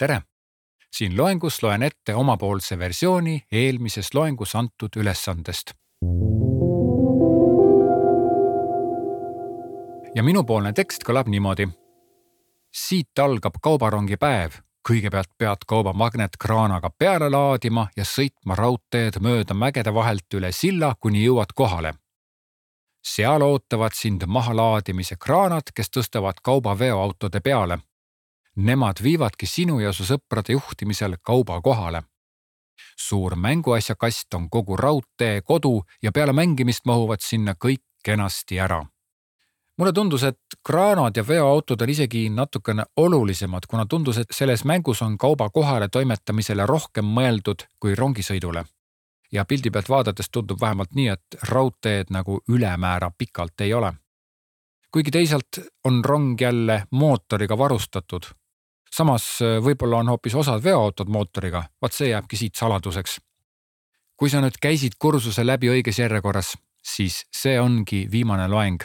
tere! siin loengus loen ette omapoolse versiooni eelmises loengus antud ülesandest. ja minupoolne tekst kõlab niimoodi. siit algab kaubarongipäev. kõigepealt pead kauba magnetkraanaga peale laadima ja sõitma raudteed mööda mägede vahelt üle silla, kuni jõuad kohale seal ootavad sind mahalaadimise kraanad, kes tõstavad kauba veoautode peale. Nemad viivadki sinu ja su sõprade juhtimisel kauba kohale. suur mänguasjakast on kogu raudtee kodu ja peale mängimist mahuvad sinna kõik kenasti ära. mulle tundus, et kraanad ja veoautod on isegi natukene olulisemad, kuna tundus, et selles mängus on kauba kohale toimetamisele rohkem mõeldud kui rongisõidule ja pildi pealt vaadates tundub vähemalt nii, et raudteed nagu ülemäära pikalt ei ole. kuigi teisalt on rong jälle mootoriga varustatud. Samas võib-olla on hoopis osad veoautod mootoriga, vaat see jääbki siit saladuseks. kui sa nüüd käisid kursuse läbi õiges järjekorras, siis see ongi viimane loeng.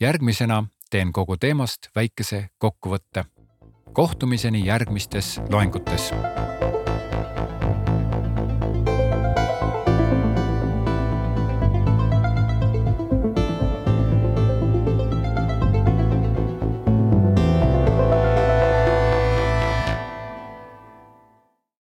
järgmisena teen kogu teemast väikese kokkuvõtte. kohtumiseni järgmistes loengutes